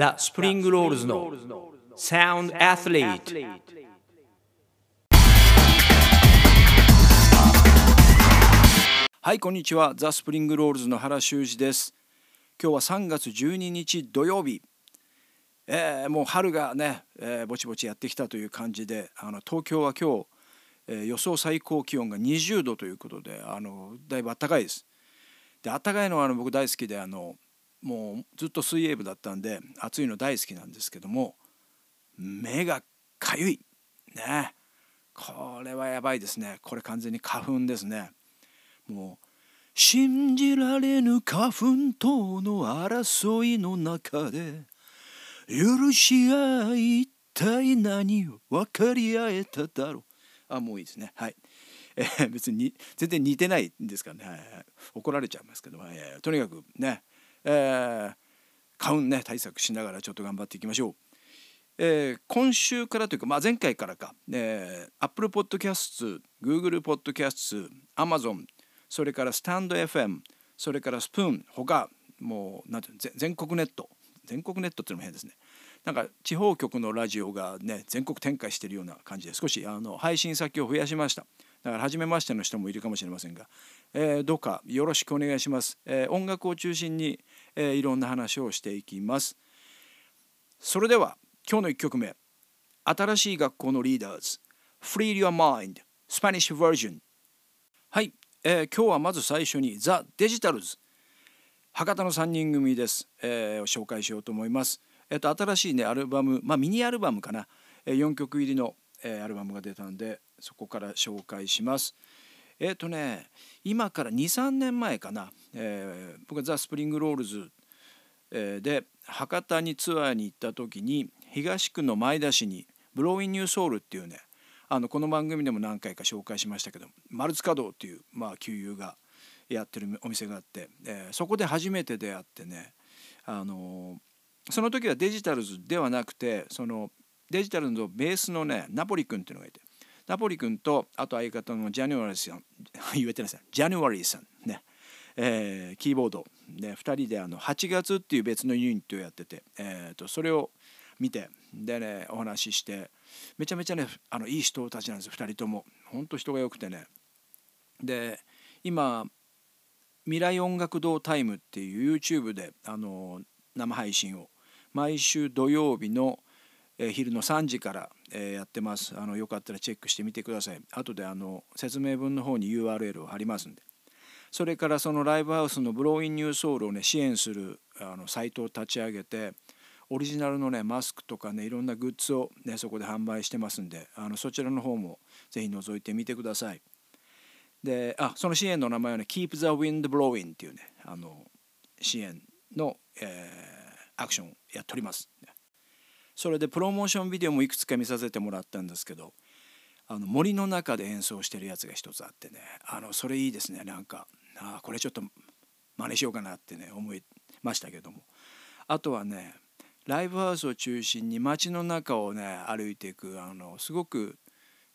The Spring Rolls の Sound Athlete はいこんにちは。 The Spring Rolls の原修二です。今日は3月12日土曜日。えー、もう春がね、えー、ぼちぼちやってきたという感じであの東京は今日、えー、予想最高気温が20度ということであのだいぶ暖かいです。で暖かいのはあの僕大好きであのもうずっと水泳部だったんで暑いの大好きなんですけども目がかゆい。ね。これはやばいですね。これ完全に花粉ですね。もう信じられぬ花粉との争いの中で許し合い一体何を分かり合えただろう。あもういいですね。はい。えー、別に全然似てないんですからね、はい。はい、怒られちゃいますけど、えー、とにかくね。えー、花粉ね対策しながらちょっと頑張っていきましょう。えー、今週からというか、まあ、前回からか、えー、Apple Podcasts、Google Podcasts、Amazon、それからスタンド FM、それからスプーン、他、もう、なんていうの、全国ネット、全国ネットっていうのも変ですね。なんか地方局のラジオがね、全国展開してるような感じで、少しあの配信先を増やしました。だから初めましての人もいるかもしれませんが、えー、どうかよろしくお願いします。えー、音楽を中心に、えー、いろんな話をしていきます。それでは今日の1曲目新しい学校のリーダーズ Free Your Mind Spanish Version はい、えー、今日はまず最初に The Digitals 博多の3人組です、えー、紹介しようと思います。えっ、ー、と新しいねアルバムまあミニアルバムかな、えー、4曲入りの、えー、アルバムが出たんでそこから紹介します。えっ、とね今から23年前かな、えー、僕は The Spring Rolls、え、で博多にツアーに行った時に東区の馬出に Blowin' New Soul っていうねあのこの番組でも何回か紹介しましたけど丸塚堂っていう、まあ、旧友がやってるお店があって、えー、そこで初めて出会ってね、あのー、その時はデジタルズではなくてそのデジタルのベースのねナポリ君っていうのがいてナポリ君とあと相方のジャニュアリーさん 言えてないですジャニュアリーさんね、えー、キーボード。で2人であの8月っていう別のユニットをやってて、えー、とそれを見てでねお話ししてめちゃめちゃねあのいい人たちなんです2人とも。ほんと人が良くてね。で今未来音楽堂タイムっていう YouTube であの生配信を。毎週土曜日のえ昼の3時から、えやってます。あのよかったらチェックしてみてください。後であの説明文の方に URL を貼りますんで。それからそのライブハウスのブローインニューソウルをね支援するあのサイトを立ち上げてオリジナルのねマスクとかねいろんなグッズをねそこで販売してますんであのそちらの方もぜひ覗いてみてください。であその支援の名前はね Keep the Wind Blowing っていうねあの支援の、えー、アクションをやっております、それでプロモーションビデオもいくつか見させてもらったんですけどあの森の中で演奏してるやつが一つあってねあのそれいいですね。なんかあこれちょっと真似しようかなってね思いましたけども。あとはねライブハウスを中心に街の中をね歩いていくあのすごく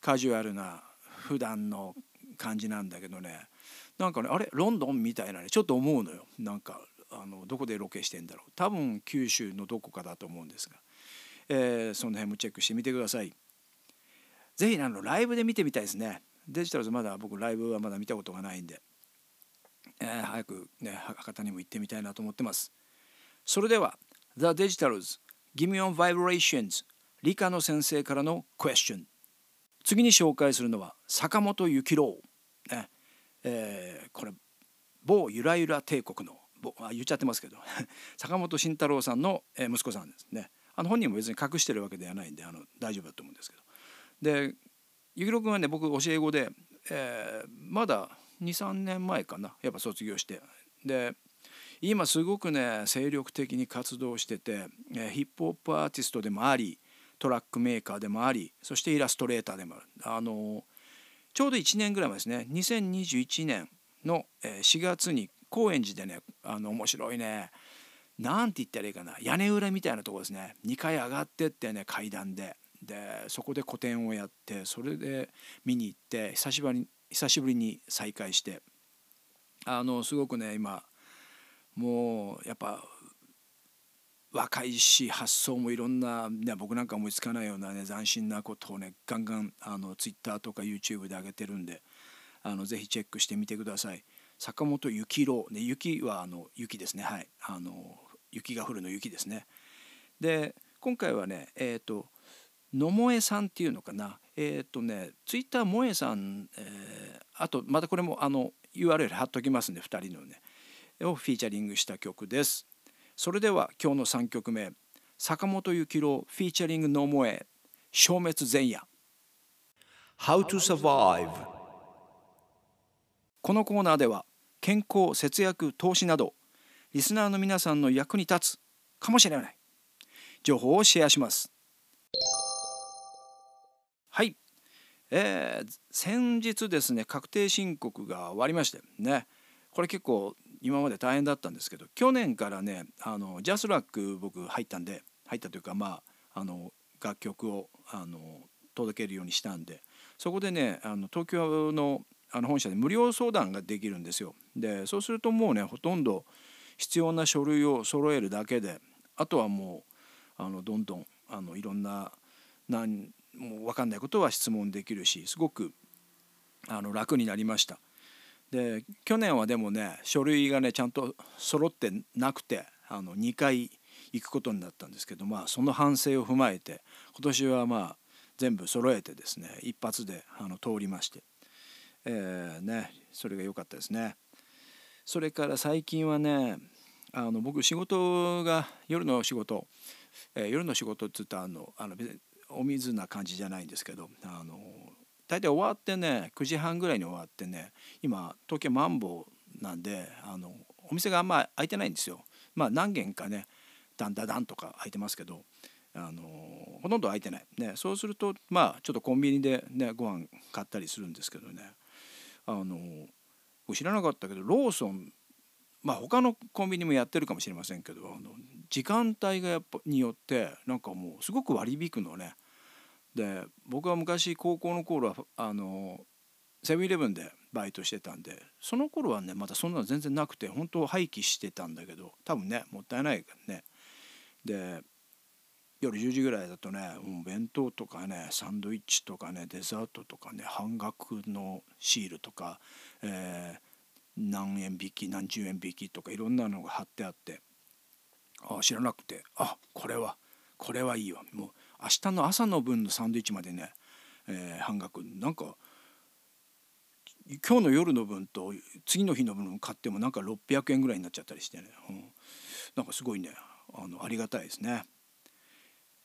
カジュアルな普段の感じなんだけどね。なんかねあれ？ロンドンみたいなねちょっと思うのよ。なんかあのどこでロケしてんだろう。多分九州のどこかだと思うんですが。えー、その辺もチェックしてみてください。ぜひあのライブで見てみたいですね。デジタルズまだ僕ライブはまだ見たことがないんで、えー、早くね博多にも行ってみたいなと思ってます。それでは The Digitals Give Me On Vibrations 理科の先生からの Question 次に紹介するのは坂本幸郎、ねえー、これ某ゆらゆら帝国のあ言っちゃってますけど 坂本慎太郎さんの息子さんですねあの本人も別に隠してるわけではないんであの大丈夫だと思うんですけど。でゆきろくんはね僕教え子で、えー、まだ23年前かなやっぱ卒業して。で今すごくね精力的に活動してて、えー、ヒップホップアーティストでもありトラックメーカーでもありそしてイラストレーターでもある。あのちょうど1年ぐらい前ですね2021年の4月に高円寺でねあの面白いね何て言ったらいいかな。屋根裏みたいなとこですね。2階上がってってね階段で。でそこで個展をやってそれで見に行って久しぶりに久しぶりに再会して。あのすごくね今もうやっぱ若いし発想もいろんな、ね、僕なんか思いつかないようなね斬新なことをねガンガンあの Twitter とか YouTube で上げてるんであのぜひチェックしてみてください。坂本幸郎、ね、雪はあの雪ですね。はい。あの雪が降るの雪ですね。で今回はねえっ、ー、と野萌さんっていうのかなえっ、ー、とねツイッター萌えさん、えー、あとまたこれもあの URL 貼っときますんで2人のねをフィーチャリングした曲です。それでは今日の3曲目坂本幸郎フィーチャリング野萌え消滅前夜 How to survive このコーナーでは健康節約投資などリスナーの皆さんの役に立つかもしれない。情報をシェアします。はい。えー、先日ですね確定申告が終わりましてね。これ結構今まで大変だったんですけど去年からねあのジャスラック僕入ったんで入ったというかまああの楽曲をあの届けるようにしたんでそこでねあの東京のあの本社で無料相談ができるんですよ。でそうするともうねほとんど必要な書類を揃えるだけであとはもうあのどんどんあのいろんな何もう分かんないことは質問できるしすごくあの楽になりました。で去年はでもね書類がねちゃんと揃ってなくてあの2回行くことになったんですけどまあその反省を踏まえて今年はまあ全部揃えてですね一発であの通りましてえー、ねそれが良かったですね。それから最近はねあの僕仕事が夜の仕事、えー、夜の仕事って言ったあのあのお水な感じじゃないんですけどあの大体終わってね9時半ぐらいに終わってね今東京マンボウなんであのお店があんま開いてないんですよ。まあ何軒かねダンダダンとか開いてますけどあのほとんど開いてない、ね、そうするとまあちょっとコンビニでねご飯買ったりするんですけどねあの知らなかったけどローソンまあ他のコンビニもやってるかもしれませんけどあの時間帯がやっぱによってなんかもうすごく割り引くのね。で僕は昔高校の頃はあのセブンイレブンでバイトしてたんでその頃はねまだそんなの全然なくて本当廃棄してたんだけど多分ねもったいないからね。で夜10時ぐらいだとねもう弁当とかねサンドイッチとかねデザートとかね半額のシールとか、えー、何円引き何十円引きとかいろんなのが貼ってあってあ知らなくてあこれはこれはいいわ。もう明日の朝の分のサンドイッチまでね、えー、半額。なんか今日の夜の分と次の日の分買ってもなんか600円ぐらいになっちゃったりしてね、うん、なんかすごいね。あのありがたいですね。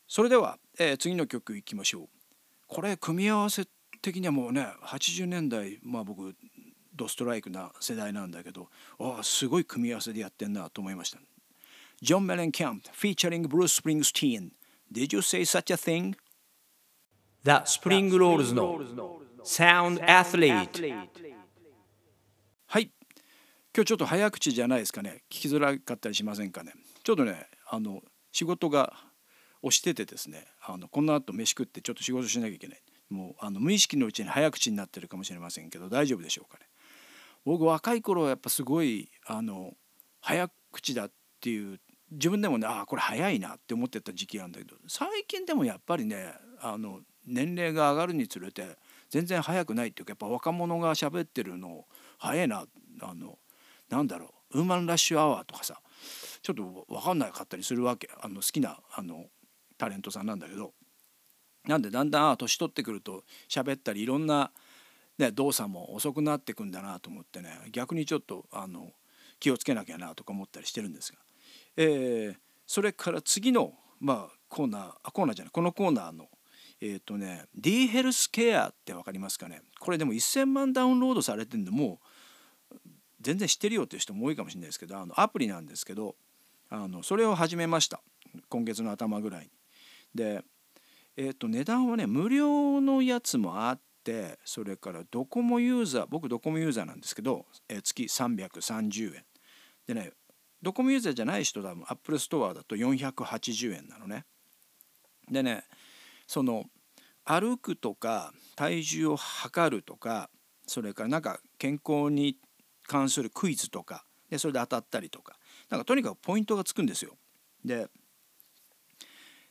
それでは、えー、次の曲いきましょう。これ組み合わせ的にはもうね80年代まあ僕ドストライクな世代なんだけどあすごい組み合わせでやってんなと思いました。ジョン・メレン・キャンプ featuring Bruce Springsteen. Did you say such a thing? That Spring Rolls の Sound Athlete. はい。今日ちょっと早口じゃないですかね。聞きづらかったりしませんかね。ちょっとねあの仕事が押しててですねあのこの後飯食ってちょっと仕事しなきゃいけない。もうあの無意識のうちに早口になってるかもしれませんけど大丈夫でしょうかね。僕若い頃はやっぱすごいあの早口だっていう自分でもねああこれ早いなって思ってた時期なんだけど最近でもやっぱりねあの年齢が上がるにつれて全然早くないっていうかやっぱ若者が喋ってるの早いなあのなんだろうウーマンラッシュアワーとかさちょっと分かんなかったりするわけあの好きなあのタレントさんなんだけど。なんでだんだん年取ってくると喋ったりいろんな、ね、動作も遅くなってくんだなと思ってね逆にちょっとあの気をつけなきゃなとか思ったりしてるんですが、えー、それから次の、まあ、コーナーあコーナーじゃないこのコーナーのえっ、ー、とね D ヘルスケアって分かりますかね？これでも1,000万ダウンロードされてるんでもう全然知ってるよっていう人も多いかもしれないですけどあのアプリなんですけどあのそれを始めました。今月の頭ぐらいに。で、えー、と値段はね無料のやつもあってそれからドコモユーザー僕ドコモユーザーなんですけど、え、月330円でねドコモユーザーじゃない人だもアップルストアだと480円なのね。でねその歩くとか体重を測るとかそれからなんか健康に関するクイズとかでそれで当たったりとか。なんかとにかくポイントがつくんですよ。で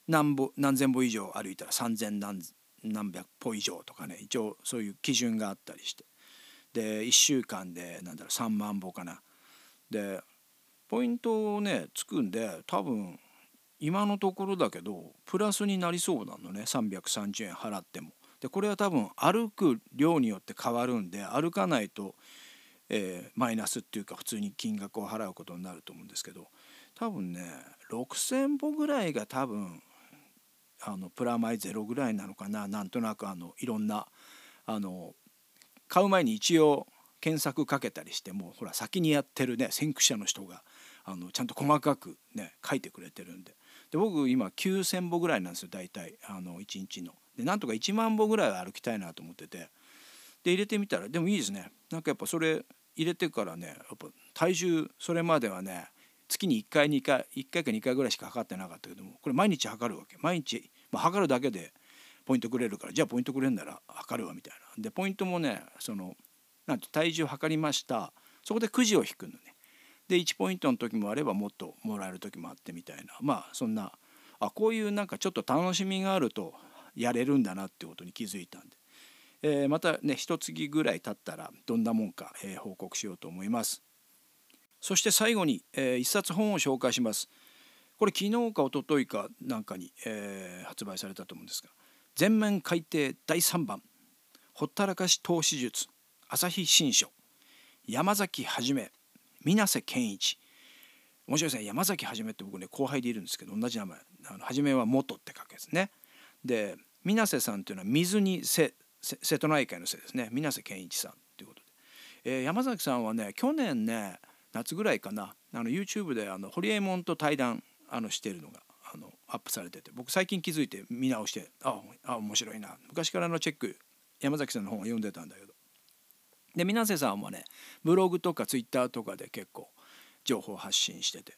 何歩何千歩以上歩いたら3,000何何百歩以上とかね一応そういう基準があったりしてで1週間でなんだろう3万歩かなでポイントをねつくんで多分今のところだけどプラスになりそうなのね330円払っても。でこれは多分歩く量によって変わるんで歩かないと、えー、マイナスっていうか普通に金額を払うことになると思うんですけど多分ね6,000歩ぐらいが多分あのプラマイゼロぐらいなのかな。なんとなくあのいろんなあの買う前に一応検索かけたりしてもほら先にやってるね先駆者の人があのちゃんと細かくね書いてくれてるんで。で僕今9,000歩ぐらいなんですよ大体。あの1日の。でなんとか1万歩ぐらいは歩きたいなと思ってて。で入れてみたらでもいいですね。なんかやっぱそれ入れてからねやっぱ体重それまではね月に1回2回1回か2回ぐらいしか測ってなかったけどもこれ毎日測るわけ。毎日、まあ、測るだけでポイントくれるからじゃあポイントくれるなら測るわみたいな。でポイントもねそのなんと体重測りました。そこでくじを引くのね。で1ポイントの時もあればもっともらえる時もあってみたいな。まあそんなあこういうなんかちょっと楽しみがあるとやれるんだなってことに気づいたんで、えー、またね一月ぐらい経ったらどんなもんか、えー、報告しようと思います。そして最後に、えー、一冊本を紹介します。これ昨日か一昨日かなんかに、えー、発売されたと思うんですが全面改訂第3番ほったらかし投資術朝日新書山崎はじめ水瀬健一。面白いですね。山崎はじめって僕ね後輩でいるんですけど同じ名前。あのはじめは元って書くですね。で水瀬さんというのは水に瀬瀬戸内海の瀬ですね。水瀬健一さんということで、えー、山崎さんはね去年ね夏ぐらいかな。あの YouTube であのホリエモンと対談あのしてるのがあのアップされてて。僕最近気づいて見直してああ面白いな。昔からのチェック山崎さんの本を読んでたんだけど。で水瀬さんはねブログとかツイッターとかで結構情報発信してて。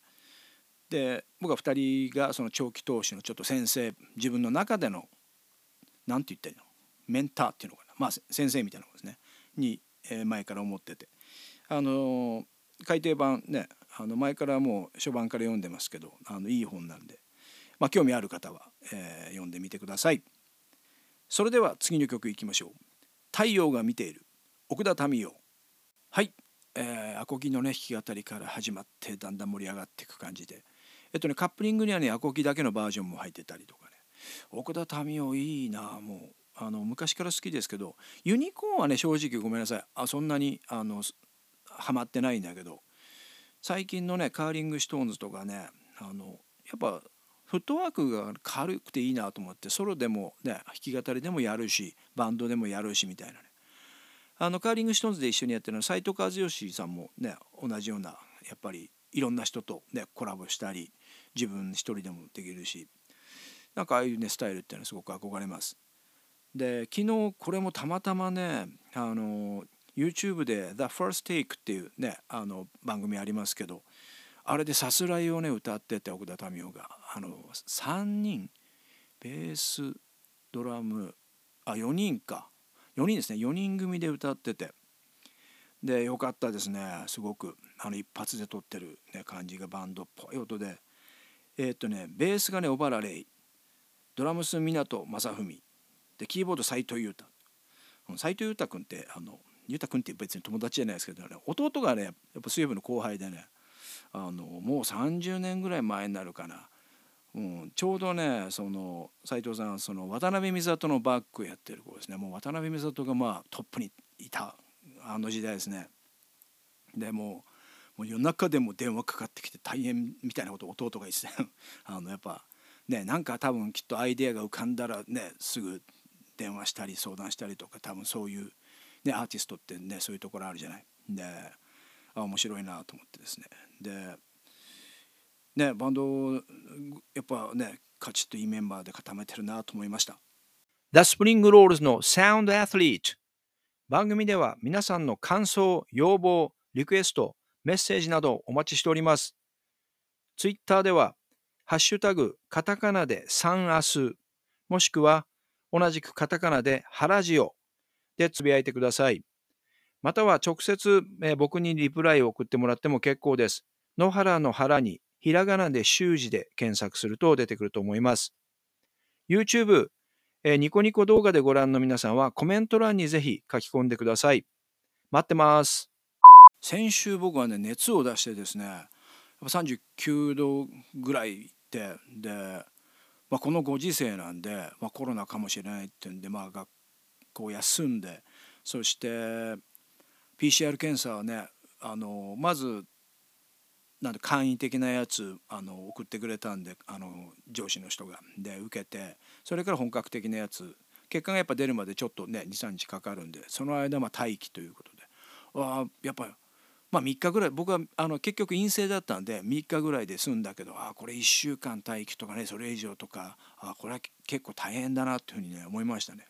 で僕は2人がその長期投資のちょっと先生自分の中での何て言ったらいいの？メンターっていうのかな。まあ先生みたいなことですね。に、え前から思ってて。あの改訂版ねあの前からもう初版から読んでますけどあのいい本なんで、まあ、興味ある方は、えー、読んでみてください。それでは次の曲いきましょう「太陽が見ている」奥田民生。はい、えー、アコギのね弾き語りから始まってだんだん盛り上がっていく感じで。えっとねカップリングにはねアコギだけのバージョンも入ってたりとかね。奥田民生いいなもう。あの昔から好きですけどユニコーンはね正直ごめんなさい。あそんなにあのハマってないんだけど最近のねカーリングストーンズとかねあのやっぱフットワークが軽くていいなと思ってソロでもね弾き語りでもやるしバンドでもやるしみたいなねあのカーリングストーンズで一緒にやってるの斎藤和義さんもね同じようなやっぱりいろんな人とねコラボしたり自分一人でもできるしなんかああいうねスタイルっていうのはすごく憧れます。で昨日これもたまたまねあの YouTube で「The First Take」っていうねあの番組ありますけどあれでさすらいをね歌ってて奥田民生が。あの3人ベースドラムあ4人か。4人ですね。4人組で歌ってて。でよかったですね。すごく。あの一発で撮ってる、ね、感じがバンドっぽい音で。えー、っとねベースがね小原玲。ドラムス湊正文でキーボード斎藤裕太。斎藤裕太君ってあの裕太君って別に友達じゃないですけどね弟がねやっぱ水泳部の後輩でねあのもう30年ぐらい前になるかな、うん、ちょうどねその斎藤さんその渡辺美里のバックやってる子ですね。もう渡辺美里がまあトップにいたあの時代ですね。でももう夜中でも電話かかってきて大変みたいなことを弟が言ってた あのやっぱねなんか多分きっとアイデアが浮かんだらねすぐ電話したり相談したりとか多分そういう、ね、アーティストってねそういうところあるじゃない？であ面白いなと思ってですねでねバンドやっぱねカチッといいメンバーで固めてるなと思いました。The Spring Rolls の Sound Athlete 番組では皆さんの感想、要望、リクエスト、メッセージなどお待ちしております。ツイッターでは、ハッシュタグ、カタカナでサンアス、もしくは同じくカタカナでハラジオでつぶやいてください。または直接、え僕にリプライを送ってもらっても結構です。野原の原にひらがなで習字で検索すると出てくると思います。YouTube、えーニコニコ動画でご覧の皆さんはコメント欄にぜひ書き込んでください。待ってます。先週僕はね熱を出してですねやっぱ39度ぐらいでで、まあ、このご時世なんで、まあ、コロナかもしれないっていうんで、まあ、学校休んでそして PCR 検査はねあのまずなんで簡易的なやつあの送ってくれたんであの上司の人が。で受けてそれから本格的なやつ。結果がやっぱ出るまでちょっとね23日かかるんでその間まあ待機ということで。ああやっぱまあ3日ぐらい僕はあの結局陰性だったんで3日ぐらいで済んだけどあこれ1週間待機とかねそれ以上とかあこれは結構大変だなっていうふうにね思いましたね。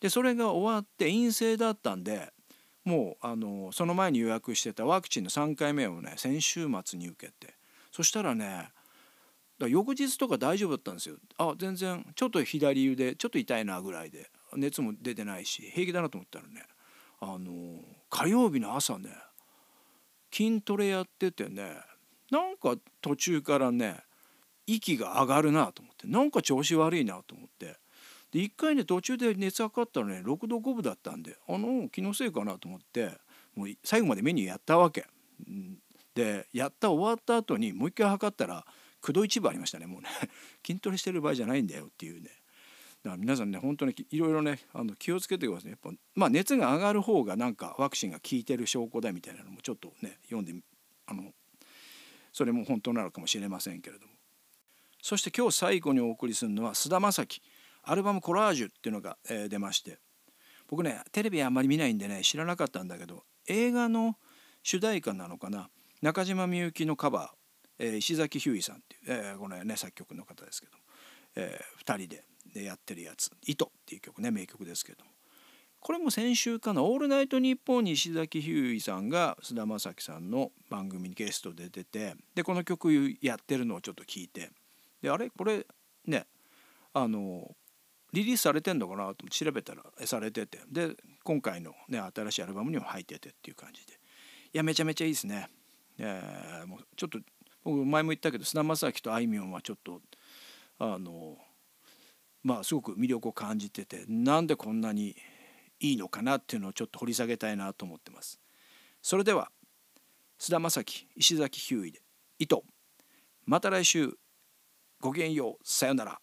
でそれが終わって陰性だったんでもうあのその前に予約してたワクチンの3回目をね先週末に受けてそしたらねだら翌日とか大丈夫だったんですよ。あ全然ちょっと左腕ちょっと痛いなぐらいで熱も出てないし平気だなと思ったらねあの火曜日の朝ね筋トレやっててねなんか途中からね息が上がるなと思ってなんか調子悪いなと思ってで1回ね途中で熱測ったらね6度5分だったんであの気のせいかなと思ってもう最後までメニューやったわけ。でやった終わった後にもう一回測ったら9度1分ありましたねもうね。筋トレしてる場合じゃないんだよっていうね。だから皆さんね本当にいろいろねあの気をつけてください。やっぱまあ熱が上がる方がなんかワクチンが効いてる証拠だみたいなのもちょっとね読んであのそれも本当なのかもしれませんけれども。そして今日最後にお送りするのは菅田将暉。アルバム「コラージュ」っていうのが、えー出まして。僕ねテレビあんまり見ないんでね知らなかったんだけど映画の主題歌なのかな？中島みゆきのカバー、えー石崎ひゅーいさんっていう、えーこのね作曲の方ですけども、え2人ででやってるやつ「糸」っていう曲ね名曲ですけども。これも先週かな「オールナイトニッポン」に石崎ひゅーいさんが菅田将暉さんの番組にゲストで出てでこの曲やってるのをちょっと聞いて。であれ？これねあのリリースされてんのかなと調べたらえされててで今回の、ね、新しいアルバムにも入っててっていう感じでいやめちゃめちゃいいですね。えーもうちょっと僕前も言ったけど菅田将暉とあいみょんはちょっとあのまあすごく魅力を感じててなんでこんなにいいのかなっていうのをちょっと掘り下げたいなと思ってます。それでは菅田将暉石崎ひゅーいで「糸」また来週ごきげんようさよなら。